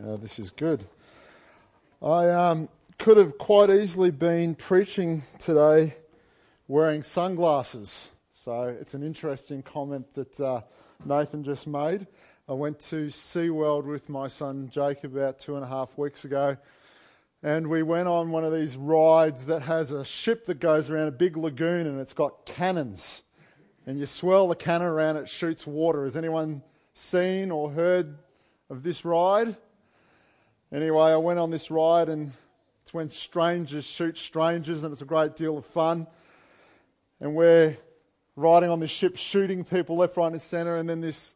Uh, this is good. I um, could have quite easily been preaching today wearing sunglasses. So it's an interesting comment that uh, Nathan just made. I went to SeaWorld with my son Jake about two and a half weeks ago, and we went on one of these rides that has a ship that goes around a big lagoon and it's got cannons. And you swirl the cannon around, it shoots water. Has anyone seen or heard of this ride? Anyway, I went on this ride and it's when strangers shoot strangers and it's a great deal of fun. And we're riding on this ship shooting people left, right, and centre. And then this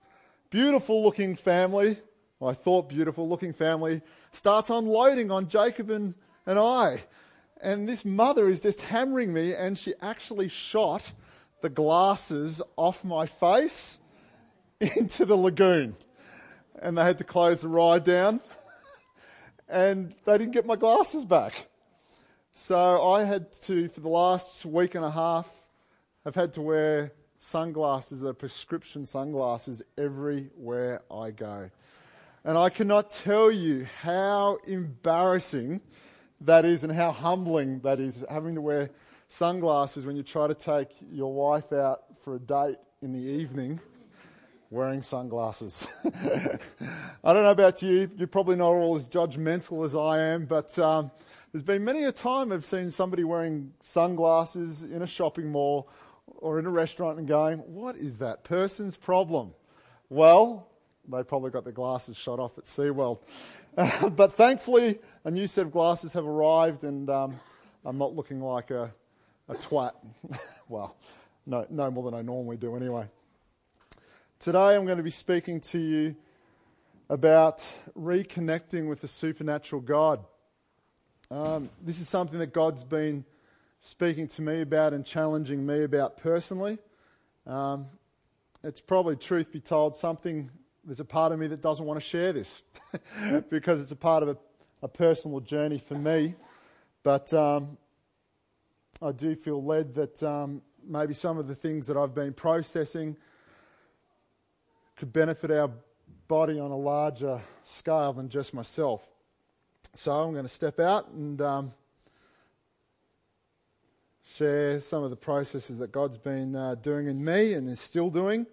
beautiful looking family, I thought beautiful looking family, starts unloading on Jacob and, and I. And this mother is just hammering me and she actually shot the glasses off my face into the lagoon. And they had to close the ride down and they didn't get my glasses back. So I had to, for the last week and a half, have had to wear sunglasses, the prescription sunglasses, everywhere I go. And I cannot tell you how embarrassing that is and how humbling that is, having to wear sunglasses when you try to take your wife out for a date in the evening wearing sunglasses. I don't know about you, you're probably not all as judgmental as I am, but um, there's been many a time I've seen somebody wearing sunglasses in a shopping mall or in a restaurant and going, What is that person's problem? Well, they probably got their glasses shot off at SeaWorld. but thankfully, a new set of glasses have arrived, and um, I'm not looking like a, a twat. well, no, no more than I normally do anyway. Today I'm going to be speaking to you about reconnecting with the supernatural God. Um, this is something that God's been speaking to me about and challenging me about personally. Um, it's probably, truth be told, something, there's a part of me that doesn't want to share this because it's a part of a, a personal journey for me. But um, I do feel led that um, maybe some of the things that I've been processing could benefit our body on a larger scale than just myself. So I'm going to step out and um, share some of the processes that God's been uh, doing in me and is still doing.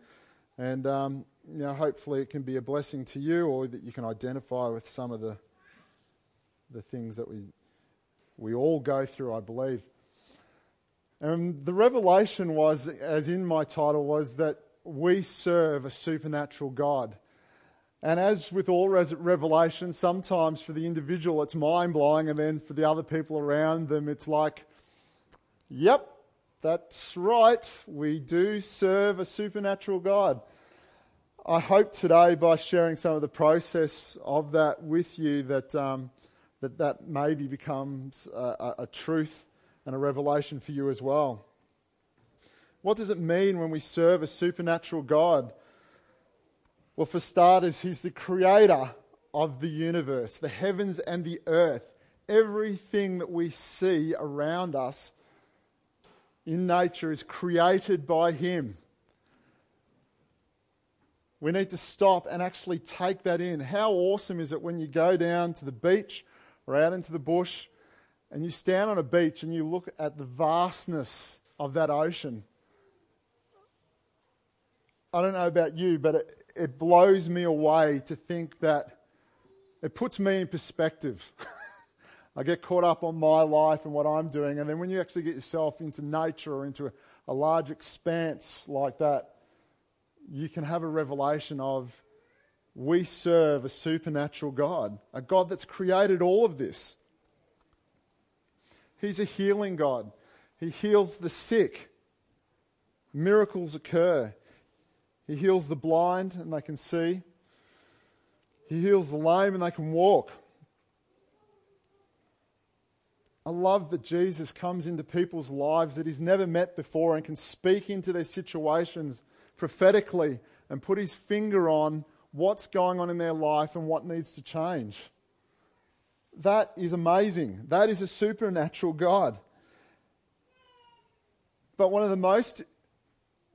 And um, you know, hopefully it can be a blessing to you or that you can identify with some of the, the things that we, we all go through, I believe. And the revelation was, as in my title, was that we serve a supernatural God. And as with all revelation, sometimes for the individual it's mind blowing, and then for the other people around them, it's like, yep, that's right, we do serve a supernatural God. I hope today, by sharing some of the process of that with you, that um, that, that maybe becomes a, a truth and a revelation for you as well. What does it mean when we serve a supernatural God? Well, for starters, He's the creator of the universe, the heavens and the earth. Everything that we see around us in nature is created by Him. We need to stop and actually take that in. How awesome is it when you go down to the beach or out into the bush and you stand on a beach and you look at the vastness of that ocean? I don't know about you, but it, it blows me away to think that it puts me in perspective. I get caught up on my life and what I'm doing, and then when you actually get yourself into nature or into a, a large expanse like that, you can have a revelation of we serve a supernatural God, a God that's created all of this. He's a healing God. He heals the sick. Miracles occur. He heals the blind and they can see. He heals the lame and they can walk. I love that Jesus comes into people's lives that he's never met before and can speak into their situations prophetically and put his finger on what's going on in their life and what needs to change. That is amazing. That is a supernatural God. But one of the most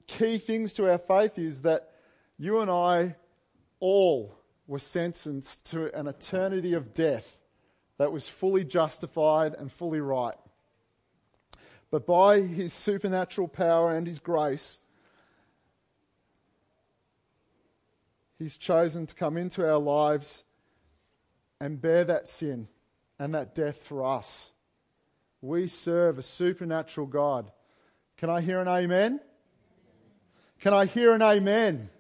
key things to our faith is that you and I all were sentenced to an eternity of death that was fully justified and fully right. But by his supernatural power and his grace, he's chosen to come into our lives and bear that sin and that death for us. We serve a supernatural God. Can I hear an amen? Can I hear an amen? amen?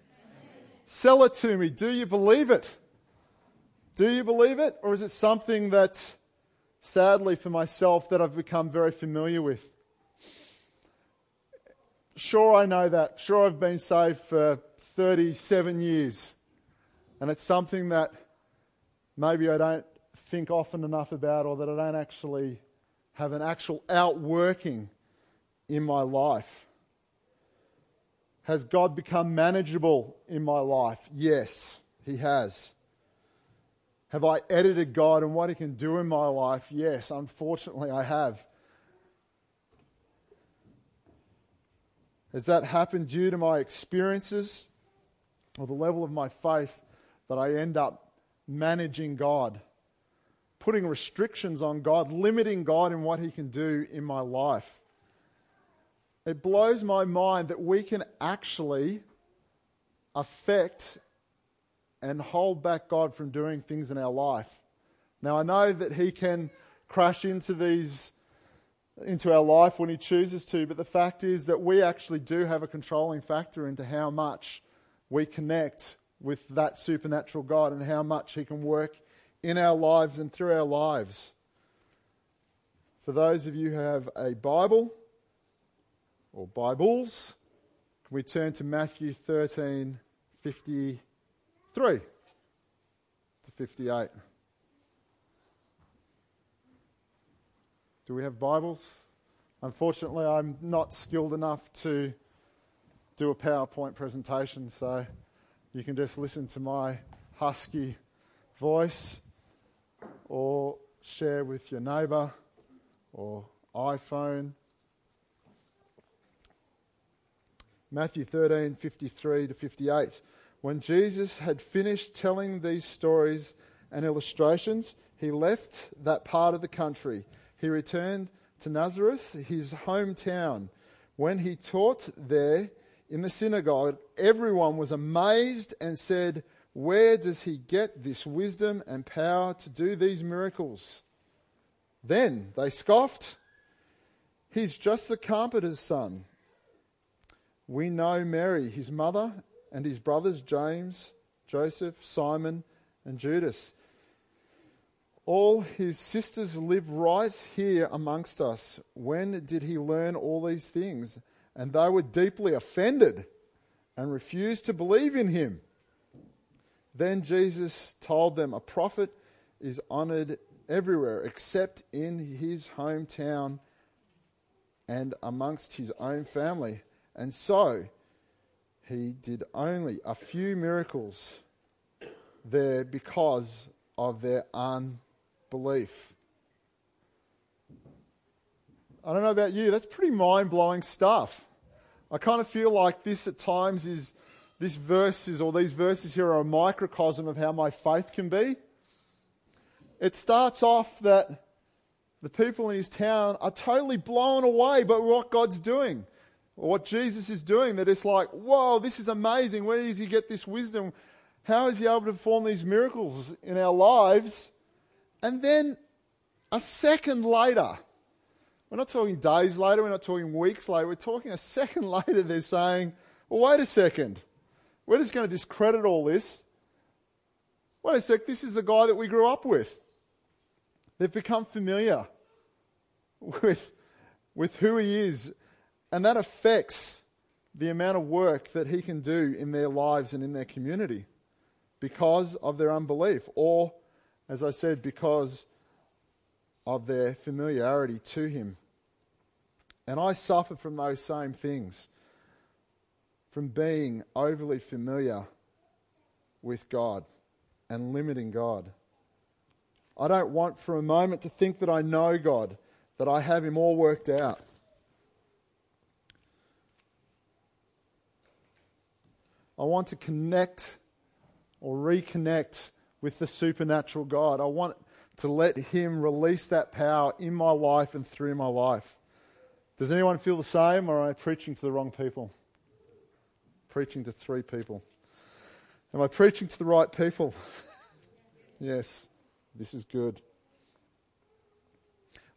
Sell it to me. Do you believe it? Do you believe it? Or is it something that, sadly for myself, that I've become very familiar with? Sure, I know that. Sure, I've been saved for 37 years. And it's something that maybe I don't think often enough about or that I don't actually have an actual outworking in my life. Has God become manageable in my life? Yes, He has. Have I edited God and what He can do in my life? Yes, unfortunately, I have. Has that happened due to my experiences or the level of my faith that I end up managing God, putting restrictions on God, limiting God in what He can do in my life? It blows my mind that we can actually affect and hold back God from doing things in our life. Now, I know that He can crash into these into our life when he chooses to, but the fact is that we actually do have a controlling factor into how much we connect with that supernatural God and how much he can work in our lives and through our lives. For those of you who have a Bible or Bibles, we turn to Matthew 13 53 to 58? Do we have Bibles? Unfortunately, I'm not skilled enough to do a PowerPoint presentation, so you can just listen to my husky voice or share with your neighbour or iPhone. Matthew 13, 53 to 58. When Jesus had finished telling these stories and illustrations, he left that part of the country he returned to Nazareth, his hometown. When he taught there in the synagogue, everyone was amazed and said, Where does he get this wisdom and power to do these miracles? Then they scoffed, He's just the carpenter's son. We know Mary, his mother, and his brothers James, Joseph, Simon, and Judas. All his sisters live right here amongst us. When did he learn all these things? And they were deeply offended and refused to believe in him. Then Jesus told them, A prophet is honored everywhere except in his hometown and amongst his own family. And so he did only a few miracles there because of their unbelief. I don't know about you, that's pretty mind blowing stuff. I kind of feel like this at times is, this verses or these verses here are a microcosm of how my faith can be. It starts off that the people in his town are totally blown away by what God's doing, what Jesus is doing. That it's like, whoa, this is amazing. Where does he get this wisdom? How is he able to perform these miracles in our lives? And then a second later, we're not talking days later, we're not talking weeks later, we're talking a second later, they're saying, well, wait a second. We're just going to discredit all this. Wait a sec, this is the guy that we grew up with. They've become familiar with, with who he is, and that affects the amount of work that he can do in their lives and in their community because of their unbelief or as I said, because of their familiarity to Him. And I suffer from those same things, from being overly familiar with God and limiting God. I don't want for a moment to think that I know God, that I have Him all worked out. I want to connect or reconnect with the supernatural God. I want to let Him release that power in my life and through my life. Does anyone feel the same, or am I preaching to the wrong people? Preaching to three people. Am I preaching to the right people? yes, this is good.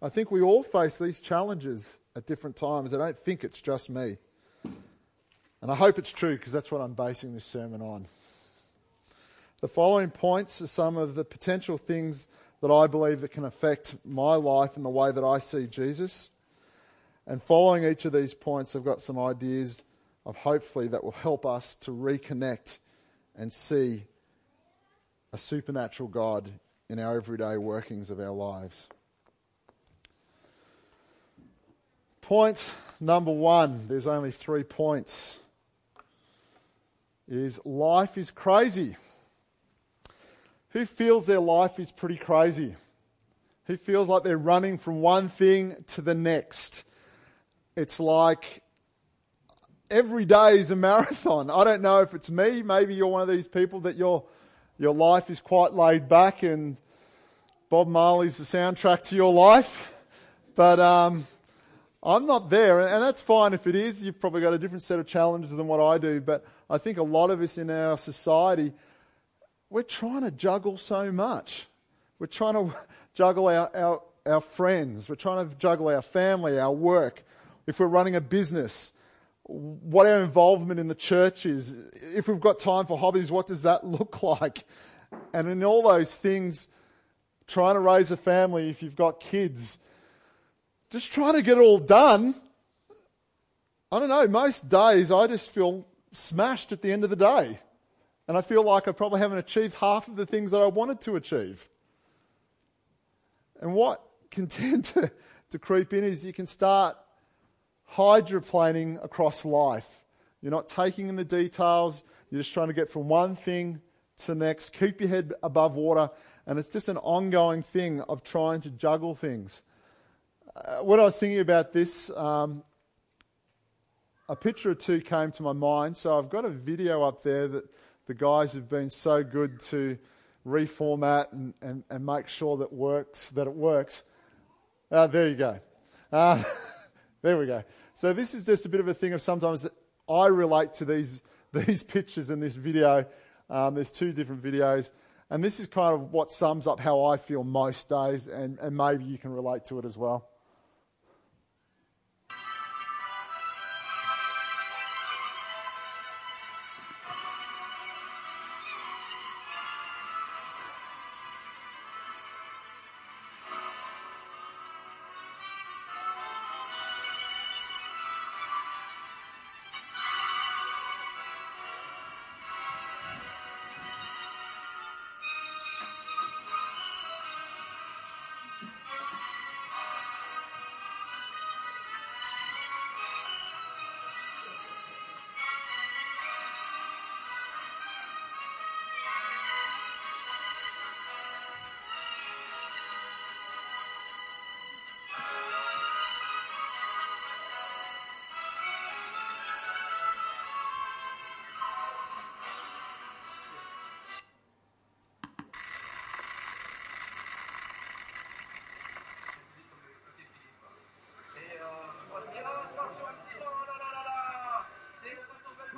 I think we all face these challenges at different times. I don't think it's just me. And I hope it's true because that's what I'm basing this sermon on. The following points are some of the potential things that I believe that can affect my life and the way that I see Jesus. And following each of these points, I've got some ideas of hopefully that will help us to reconnect and see a supernatural God in our everyday workings of our lives. Point number one, there's only three points, is life is crazy. Who feels their life is pretty crazy? Who feels like they're running from one thing to the next? It's like every day is a marathon. I don't know if it's me. Maybe you're one of these people that your, your life is quite laid back and Bob Marley's the soundtrack to your life. But um, I'm not there, and that's fine if it is. You've probably got a different set of challenges than what I do. But I think a lot of us in our society, we're trying to juggle so much. We're trying to juggle our, our, our friends, we're trying to juggle our family, our work. If we're running a business, what our involvement in the church is. If we've got time for hobbies, what does that look like? And in all those things, trying to raise a family, if you've got kids, just trying to get it all done. I don't know, most days I just feel smashed at the end of the day. And I feel like I probably haven't achieved half of the things that I wanted to achieve. And what can tend to, to creep in is you can start hydroplaning across life. You're not taking in the details, you're just trying to get from one thing to the next. Keep your head above water, and it's just an ongoing thing of trying to juggle things. Uh, when I was thinking about this, um, a picture or two came to my mind. So I've got a video up there that the guys have been so good to reformat and, and, and make sure that works that it works. Uh, there you go. Uh, there we go. So this is just a bit of a thing of sometimes I relate to these these pictures in this video. Um, there's two different videos, and this is kind of what sums up how I feel most days, and, and maybe you can relate to it as well.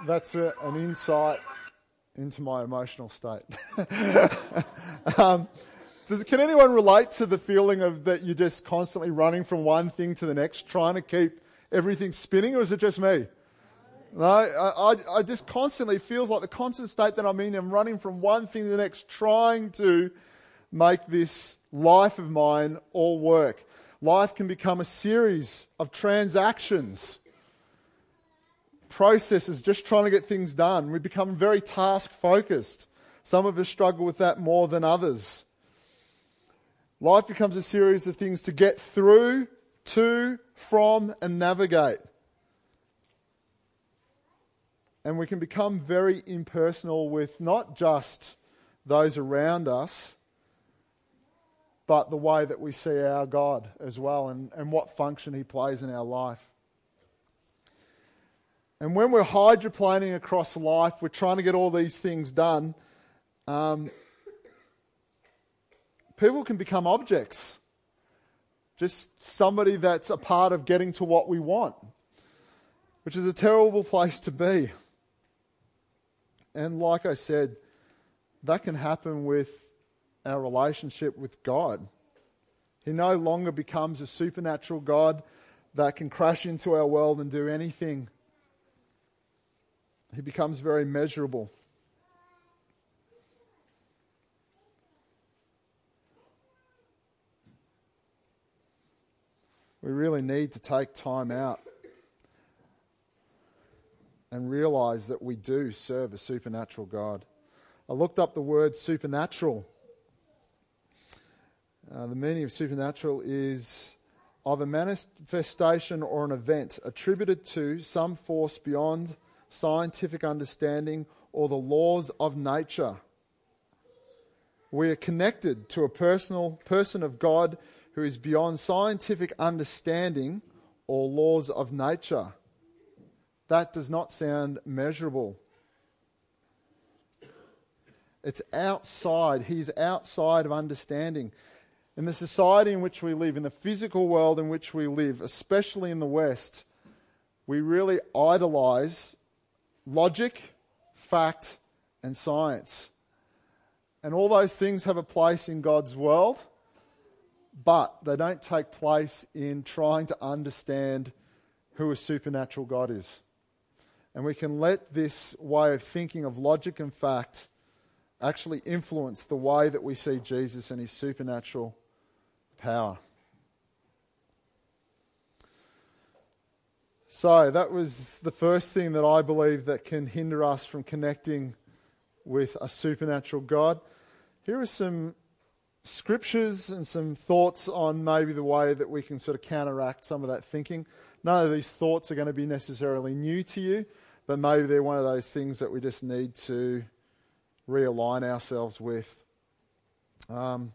That's a, an insight into my emotional state. um, does, can anyone relate to the feeling of that you're just constantly running from one thing to the next, trying to keep everything spinning, or is it just me? No, I, I, I just constantly feels like the constant state that I'm in. I'm running from one thing to the next, trying to make this life of mine all work. Life can become a series of transactions processes, just trying to get things done. We become very task focused. Some of us struggle with that more than others. Life becomes a series of things to get through, to, from, and navigate. And we can become very impersonal with not just those around us, but the way that we see our God as well and, and what function He plays in our life. And when we're hydroplaning across life, we're trying to get all these things done. Um, people can become objects, just somebody that's a part of getting to what we want, which is a terrible place to be. And like I said, that can happen with our relationship with God. He no longer becomes a supernatural God that can crash into our world and do anything. He becomes very measurable. We really need to take time out and realize that we do serve a supernatural God. I looked up the word supernatural. Uh, the meaning of supernatural is of a manifestation or an event attributed to some force beyond scientific understanding or the laws of nature. We are connected to a personal person of God who is beyond scientific understanding or laws of nature. That does not sound measurable. It's outside. He's outside of understanding. In the society in which we live, in the physical world in which we live, especially in the West, we really idolize logic, fact, and science. And all those things have a place in God's world, but they don't take place in trying to understand who a supernatural God is. And we can let this way of thinking of logic and fact actually influence the way that we see Jesus and his supernatural power. So, that was the first thing that I believe that can hinder us from connecting with a supernatural God. Here are some scriptures and some thoughts on maybe the way that we can sort of counteract some of that thinking. None of these thoughts are going to be necessarily new to you, but maybe they're one of those things that we just need to realign ourselves with. Um,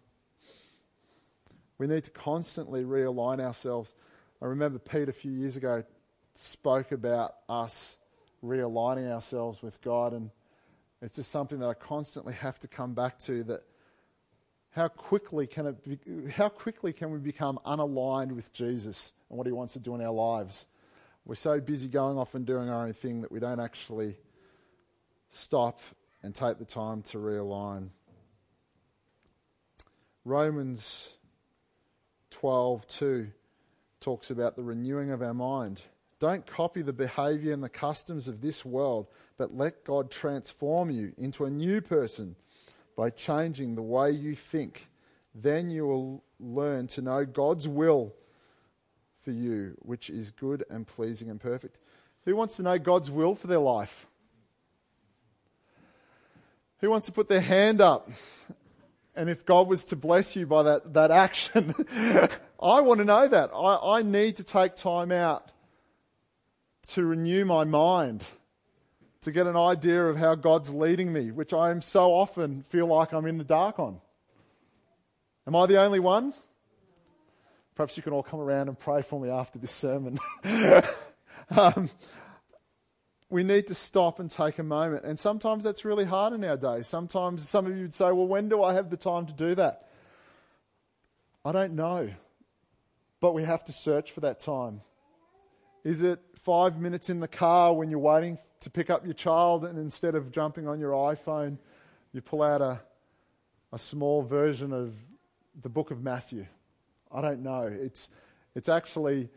we need to constantly realign ourselves. I remember Pete a few years ago spoke about us realigning ourselves with God, and it's just something that I constantly have to come back to. That how quickly can it be, how quickly can we become unaligned with Jesus and what He wants to do in our lives? We're so busy going off and doing our own thing that we don't actually stop and take the time to realign. Romans 12:2 talks about the renewing of our mind. Don't copy the behavior and the customs of this world, but let God transform you into a new person by changing the way you think. Then you will learn to know God's will for you, which is good and pleasing and perfect. Who wants to know God's will for their life? Who wants to put their hand up? And if God was to bless you by that, that action, I want to know that. I, I need to take time out to renew my mind, to get an idea of how God's leading me, which I am so often feel like I'm in the dark on. Am I the only one? Perhaps you can all come around and pray for me after this sermon. um, we need to stop and take a moment. And sometimes that's really hard in our day. Sometimes some of you would say, Well, when do I have the time to do that? I don't know. But we have to search for that time. Is it five minutes in the car when you're waiting to pick up your child, and instead of jumping on your iPhone, you pull out a, a small version of the book of Matthew? I don't know. It's, it's actually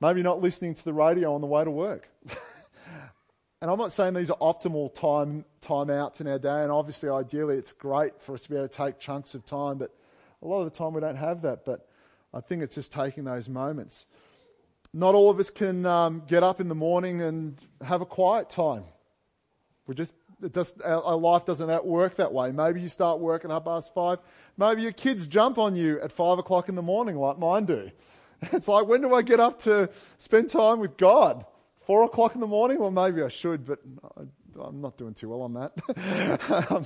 maybe not listening to the radio on the way to work. and I'm not saying these are optimal time, time outs in our day, and obviously, ideally, it's great for us to be able to take chunks of time, but a lot of the time we don't have that. But I think it's just taking those moments. Not all of us can um, get up in the morning and have a quiet time. We just it our life doesn't work that way. Maybe you start work at half past five. Maybe your kids jump on you at five o'clock in the morning, like mine do. It's like, when do I get up to spend time with God? Four o'clock in the morning? Well, maybe I should, but I'm not doing too well on that. um,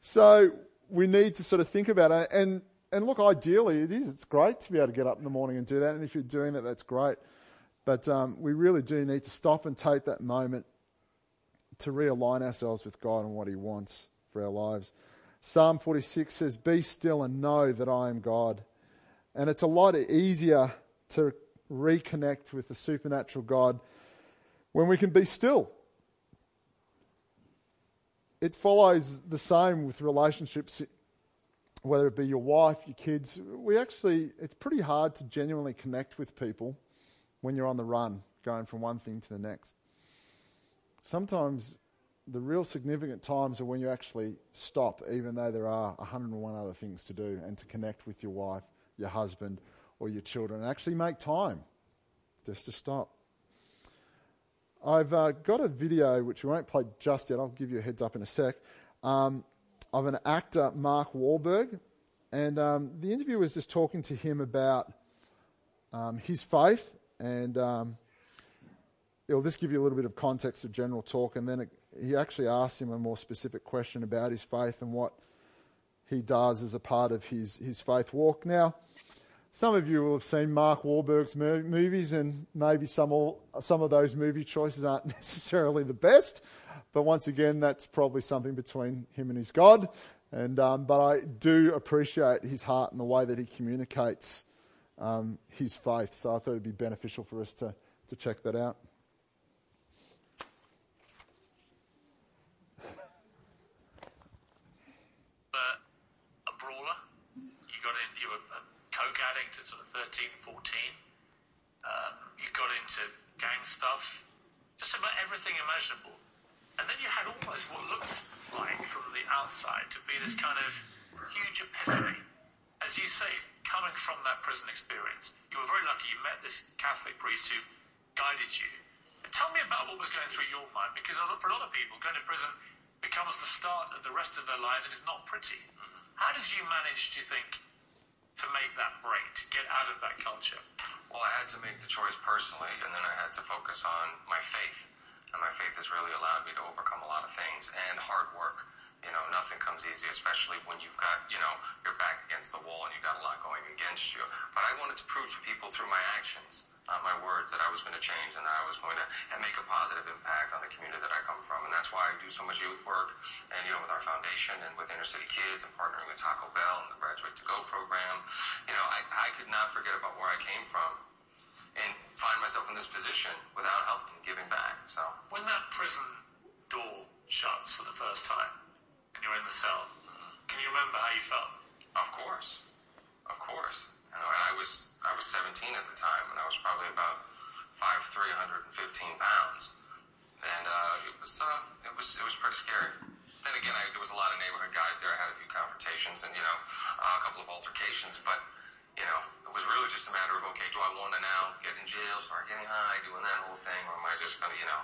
so we need to sort of think about it. And, and look, ideally, it is. It's great to be able to get up in the morning and do that. And if you're doing it, that's great. But um, we really do need to stop and take that moment to realign ourselves with God and what He wants for our lives. Psalm 46 says, Be still and know that I am God. And it's a lot easier to reconnect with the supernatural God when we can be still. It follows the same with relationships, whether it be your wife, your kids. We actually, it's pretty hard to genuinely connect with people when you're on the run, going from one thing to the next. Sometimes the real significant times are when you actually stop, even though there are 101 other things to do, and to connect with your wife, your husband, or your children, and actually make time just to stop. I've uh, got a video which we won't play just yet. I'll give you a heads up in a sec. Um, of an actor, Mark Wahlberg, and um, the interview was just talking to him about um, his faith, and um, it'll just give you a little bit of context of general talk, and then it, he actually asked him a more specific question about his faith and what he does as a part of his, his faith walk. Now, some of you will have seen Mark Wahlberg's movies, and maybe some, all, some of those movie choices aren't necessarily the best. But once again, that's probably something between him and his God. And, um, but I do appreciate his heart and the way that he communicates um, his faith. So I thought it'd be beneficial for us to, to check that out. Uh, a brawler. You got in. You were a coke addict at sort of 13, 14. Um, you got into gang stuff, just about everything imaginable. And then you had almost what looks like from the outside to be this kind of huge epiphany. As you say, coming from that prison experience, you were very lucky you met this Catholic priest who guided you. Tell me about what was going through your mind, because for a lot of people, going to prison becomes the start of the rest of their lives and it's not pretty. Mm-hmm. How did you manage, do you think, to make that break, to get out of that culture? Well, I had to make the choice personally, and then I had to focus on my faith. And my faith has really allowed me to overcome a lot of things and hard work. You know, nothing comes easy, especially when you've got, you know, your back against the wall and you've got a lot going against you. But I wanted to prove to people through my actions not my words, that I was going to change and that I was going to make a positive impact on the community that I come from. And that's why I do so much youth work and, you know, with our foundation and with inner city kids and partnering with Taco Bell and the Graduate to Go program. You know, I, I could not forget about where I came from and find myself in this position without helping, giving back. So when that prison door shuts for the first time and you're in the cell, can you remember how you felt? Of course. Of course. You know, I was I was 17 at the time, and I was probably about 5'3", 115 pounds, and uh, it was uh, it was it was pretty scary. Then again, I, there was a lot of neighborhood guys there. I had a few confrontations and you know uh, a couple of altercations, but you know it was really just a matter of okay, do I want to now get in jail, start getting high, doing that whole thing, or am I just gonna you know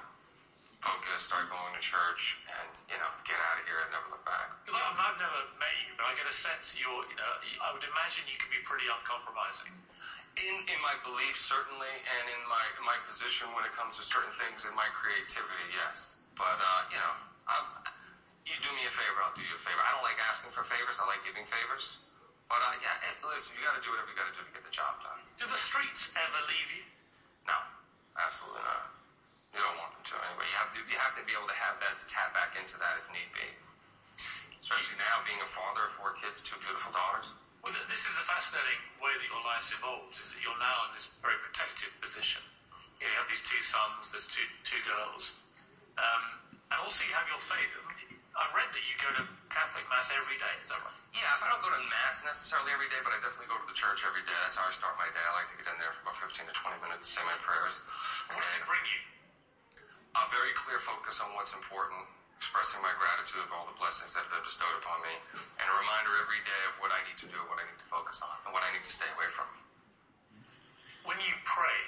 focus, start going to church, and you know, get out of here and never look back. Because I've never met you, but I get a sense you're, you know, I would imagine you can be pretty uncompromising. In in my beliefs, certainly, and in my in my position when it comes to certain things, in my creativity, yes. But uh, you know, I'm, you do me a favor, I'll do you a favor. I don't like asking for favors. I like giving favors. But uh, yeah, listen, you got to do whatever you got to do to get the job done. Do the streets ever leave you? No, absolutely not. You don't want them to anyway. You have to you have to be able to have that to tap back into that if need be. Especially now, being a father of four kids, two beautiful daughters. Well, this is a fascinating way that your life evolves. Is that you're now in this very protective position. You, know, you have these two sons, there's two two girls, um, and also you have your faith. I've read that you go to Catholic Mass every day. Is that right? Yeah, if I don't go to Mass necessarily every day, but I definitely go to the church every day. That's how I start my day. I like to get in there for about 15 to 20 minutes, say my prayers. What does it bring you? A very clear focus on what's important, expressing my gratitude of all the blessings that have been bestowed upon me, and a reminder every day of what I need to do, what I need to focus on, and what I need to stay away from. When you pray,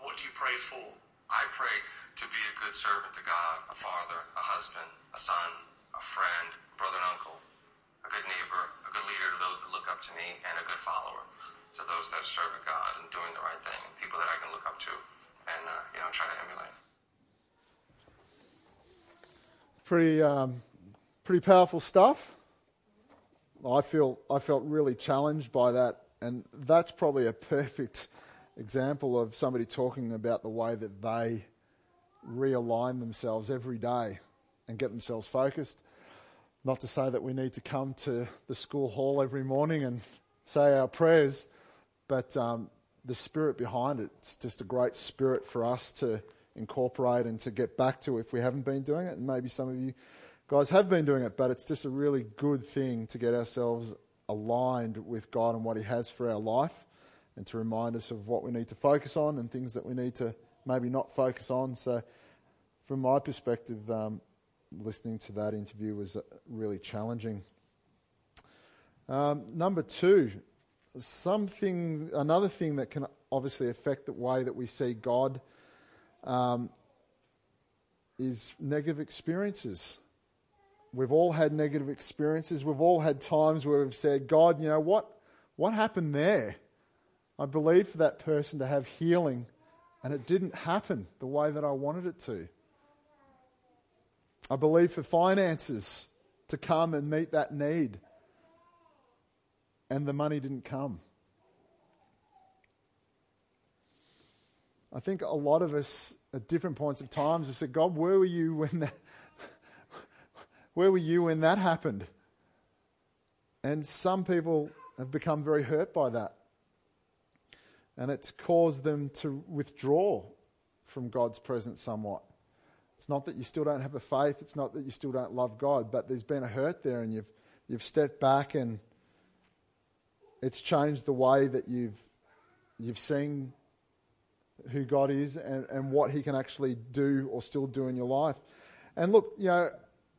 what do you pray for? I pray to be a good servant to God, a father, a husband, a son, a friend, a brother and uncle, a good neighbor, a good leader to those that look up to me, and a good follower to those that are serving God and doing the right thing, and people that I can look up to and uh, you know try to emulate. Pretty, um, pretty powerful stuff. I feel I felt really challenged by that, and that's probably a perfect example of somebody talking about the way that they realign themselves every day and get themselves focused. Not to say that we need to come to the school hall every morning and say our prayers, but um, the spirit behind it, it's just a great spirit for us to incorporate and to get back to if we haven't been doing it. And maybe some of you guys have been doing it, but it's just a really good thing to get ourselves aligned with God and what He has for our life and to remind us of what we need to focus on and things that we need to maybe not focus on. So, from my perspective, um, listening to that interview was uh, really challenging. Um, number two, something, another thing that can obviously affect the way that we see God um, is negative experiences. We've all had negative experiences. We've all had times where we've said, God, you know what? What happened there? I believed for that person to have healing, and it didn't happen the way that I wanted it to. I believe for finances to come and meet that need, and the money didn't come. I think a lot of us at different points of times have said, God, where were you when that, where were you when that happened? And some people have become very hurt by that. And it's caused them to withdraw from God's presence somewhat. It's not that you still don't have a faith, it's not that you still don't love God, but there's been a hurt there and you've, you've stepped back and it's changed the way that you've, you've seen who God is and, and what He can actually do or still do in your life. And look, you know,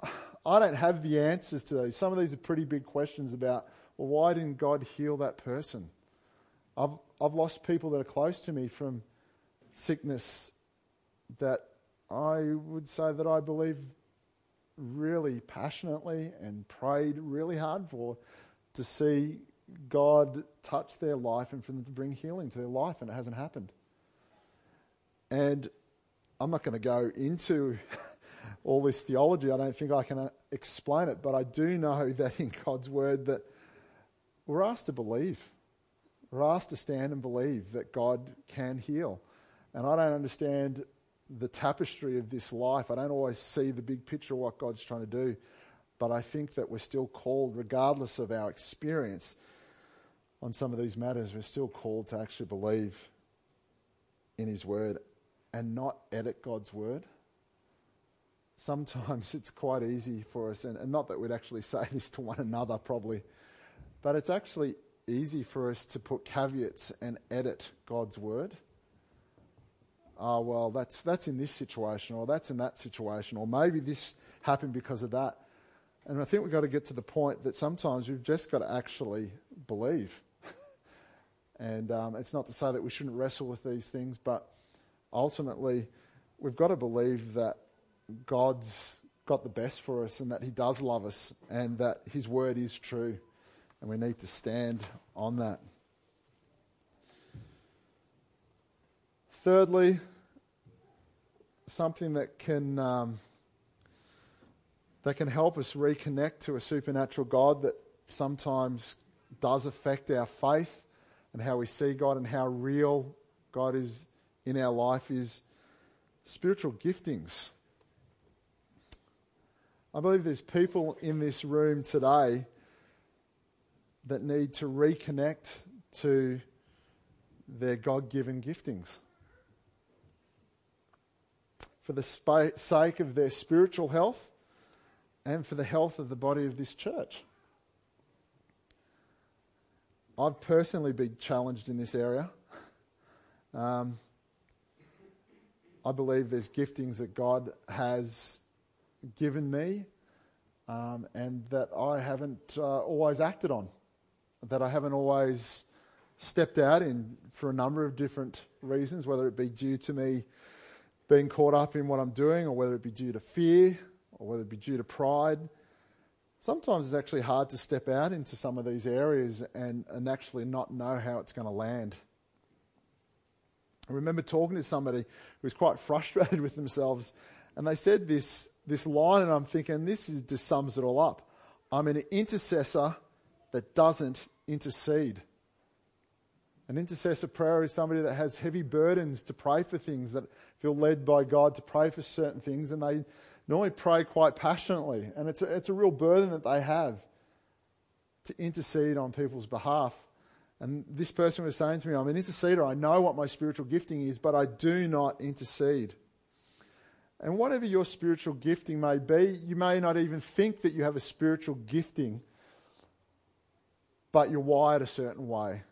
I don't have the answers to these. Some of these are pretty big questions about, well, why didn't God heal that person? I've, I've lost people that are close to me from sickness that I would say that I believe really passionately and prayed really hard for to see God touch their life and for them to bring healing to their life, and it hasn't happened. And I'm not going to go into all this theology. I don't think I can uh, explain it, but I do know that in God's word that we're asked to believe. We're asked to stand and believe that God can heal. And I don't understand the tapestry of this life. I don't always see the big picture of what God's trying to do, but I think that we're still called, regardless of our experience on some of these matters, we're still called to actually believe in His Word and not edit God's Word. Sometimes it's quite easy for us, and, and not that we'd actually say this to one another probably, but it's actually easy for us to put caveats and edit God's Word oh, well, that's, that's in this situation, or that's in that situation, or maybe this happened because of that. And I think we've got to get to the point that sometimes we've just got to actually believe. and um, it's not to say that we shouldn't wrestle with these things, but ultimately, we've got to believe that God's got the best for us and that He does love us and that His word is true. And we need to stand on that. Thirdly, something that can, um, that can help us reconnect to a supernatural God that sometimes does affect our faith and how we see God and how real God is in our life is spiritual giftings. I believe there's people in this room today that need to reconnect to their God given giftings for the sake of their spiritual health and for the health of the body of this church. I've personally been challenged in this area. Um, I believe there's giftings that God has given me um, and that I haven't uh, always acted on, that I haven't always stepped out in for a number of different reasons, whether it be due to me being caught up in what I'm doing, or whether it be due to fear, or whether it be due to pride. Sometimes it's actually hard to step out into some of these areas and, and actually not know how it's going to land. I remember talking to somebody who was quite frustrated with themselves, and they said this, this line, and I'm thinking, this is, just sums it all up. I'm an intercessor that doesn't intercede. An intercessor prayer is somebody that has heavy burdens to pray for things, that feel led by God to pray for certain things, and they normally pray quite passionately, and it's a, it's a real burden that they have to intercede on people's behalf. And this person was saying to me, I'm an interceder. I know what my spiritual gifting is, but I do not intercede. And whatever your spiritual gifting may be, you may not even think that you have a spiritual gifting, but you're wired a certain way.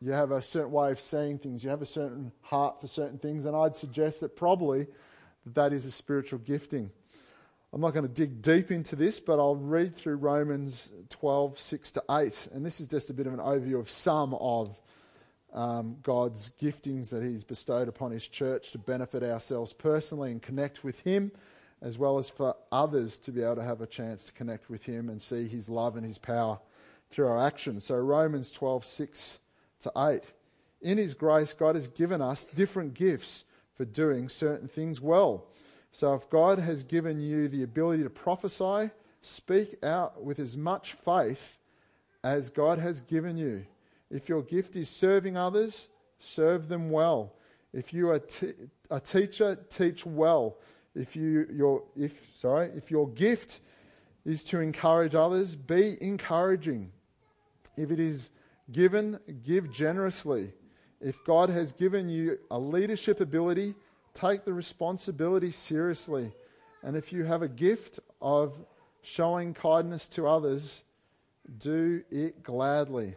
You have a certain way of seeing things. You have a certain heart for certain things. And I'd suggest that probably that, that is a spiritual gifting. I'm not going to dig deep into this, but I'll read through Romans 12, 6 to 8. And this is just a bit of an overview of some of um, God's giftings that He's bestowed upon His church to benefit ourselves personally and connect with Him, as well as for others to be able to have a chance to connect with Him and see His love and His power through our actions. So, Romans 12, 6 to 8. In His grace, God has given us different gifts for doing certain things well. So, if God has given you the ability to prophesy, speak out with as much faith as God has given you. If your gift is serving others, serve them well. If you are t- a teacher, teach well. If you your if sorry, if your gift is to encourage others, be encouraging. If it is given, give generously. If God has given you a leadership ability, take the responsibility seriously. And if you have a gift of showing kindness to others, do it gladly.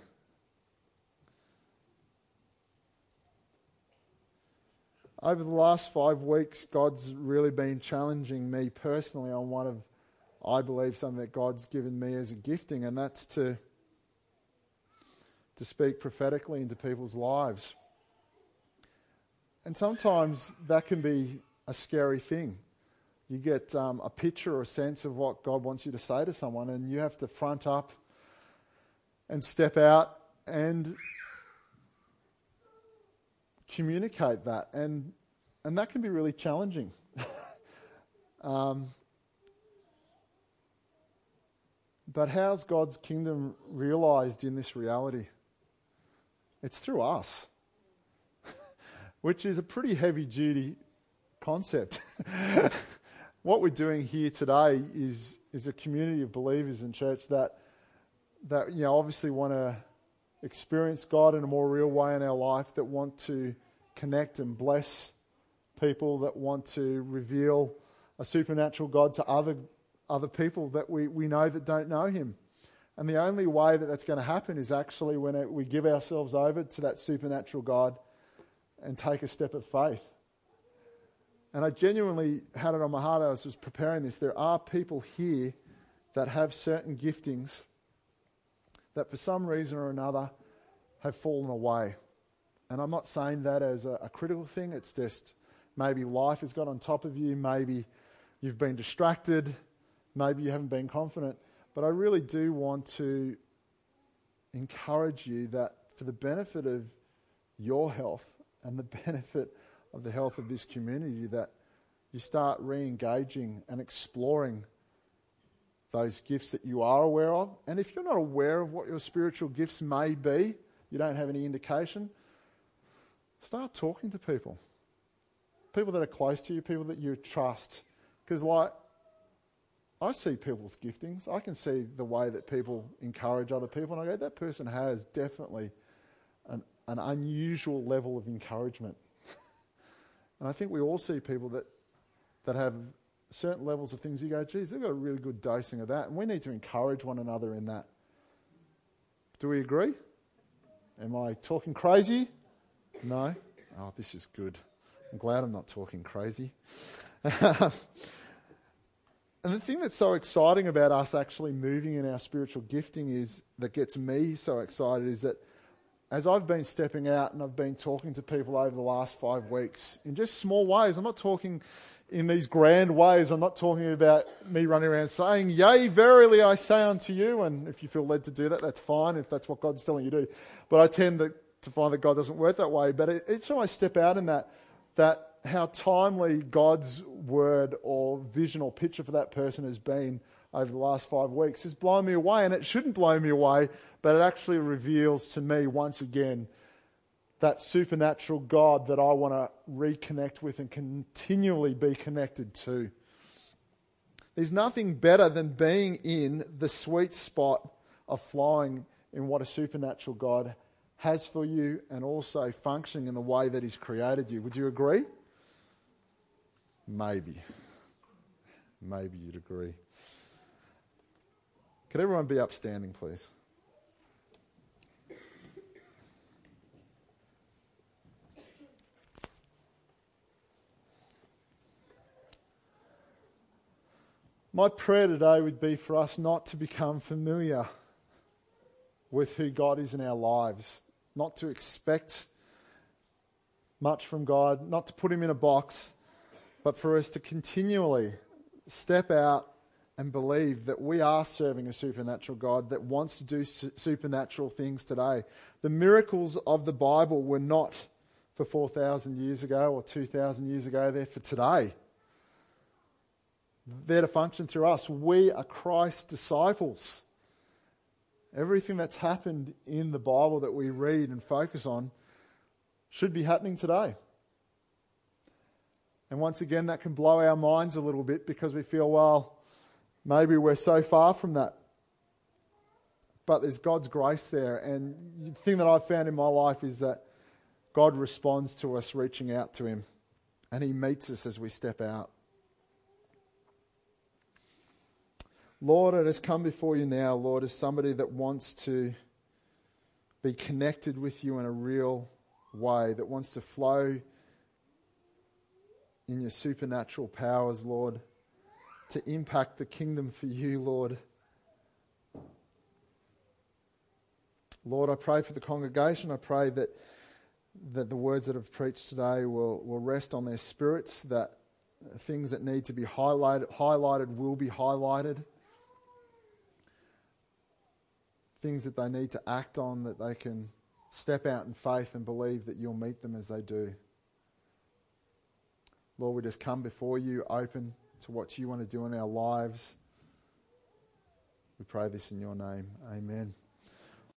Over the last five weeks, God's really been challenging me personally on one of, I believe, something that God's given me as a gifting, and that's to, to speak prophetically into people's lives. And sometimes that can be a scary thing. You get um, a picture or a sense of what God wants you to say to someone, and you have to front up and step out and communicate that. And, and that can be really challenging. um, but how's God's kingdom realized in this reality? It's through us, which is a pretty heavy duty concept. what we're doing here today is, is a community of believers in church that, that you know, obviously want to experience God in a more real way in our life, that want to connect and bless people, that want to reveal a supernatural God to other, other people that we, we know that don't know Him. And the only way that that's going to happen is actually when it, we give ourselves over to that supernatural God and take a step of faith. And I genuinely had it on my heart, as I was preparing this. There are people here that have certain giftings that for some reason or another have fallen away. And I'm not saying that as a, a, critical thing, it's just maybe life has got on top of you, maybe you've been distracted, maybe you haven't been confident. But I really do want to encourage you that for the benefit of your health and the benefit of the health of this community, that you start re engaging and exploring those gifts that you are aware of. And if you're not aware of what your spiritual gifts may be, you don't have any indication, start talking to people. People that are close to you, people that you trust. Because, like, I see people's giftings. I can see the way that people encourage other people. And I go, that person has definitely an, an unusual level of encouragement. and I think we all see people that, that have certain levels of things you go, geez, they've got a really good dosing of that. And we need to encourage one another in that. Do we agree? Am I talking crazy? No? Oh, this is good. I'm glad I'm not talking crazy. and the thing that's so exciting about us actually moving in our spiritual gifting is that gets me so excited is that as I've been stepping out and I've been talking to people over the last five weeks in just small ways, I'm not talking in these grand ways. I'm not talking about me running around saying, Yea, verily I say unto you. And if you feel led to do that, that's fine, if that's what God's telling you to do. But I tend to, to find that God doesn't work that way. But each time I step out in that, that how timely God's word or vision or picture for that person has been over the last five weeks has blown me away. And it shouldn't blow me away, but it actually reveals to me once again that supernatural God that I want to reconnect with and continually be connected to. There's nothing better than being in the sweet spot of flowing in what a supernatural God has for you and also functioning in the way that He's created you. Would you agree? Maybe. Maybe you'd agree. Could everyone be upstanding, please? My prayer today would be for us not to become familiar with who God is in our lives, not to expect much from God, not to put Him in a box, but for us to continually step out and believe that we are serving a supernatural God that wants to do su- supernatural things today. The miracles of the Bible were not for 4,000 years ago or 2,000 years ago, they're for today. They're to function through us. We are Christ's disciples. Everything that's happened in the Bible that we read and focus on should be happening today. And once again, that can blow our minds a little bit because we feel, well, maybe we're so far from that. But there's God's grace there. And the thing that I've found in my life is that God responds to us reaching out to Him, and He meets us as we step out. Lord, it has come before you now, Lord, as somebody that wants to be connected with you in a real way, that wants to flow in your supernatural powers, Lord, to impact the kingdom for you, Lord. Lord, I pray for the congregation. I pray that, that the words that I've preached today will, will rest on their spirits, that things that need to be highlighted, highlighted will be highlighted. Things that they need to act on, that they can step out in faith and believe that you'll meet them as they do. Lord, we just come before you open to what you want to do in our lives. We pray this in your name. Amen.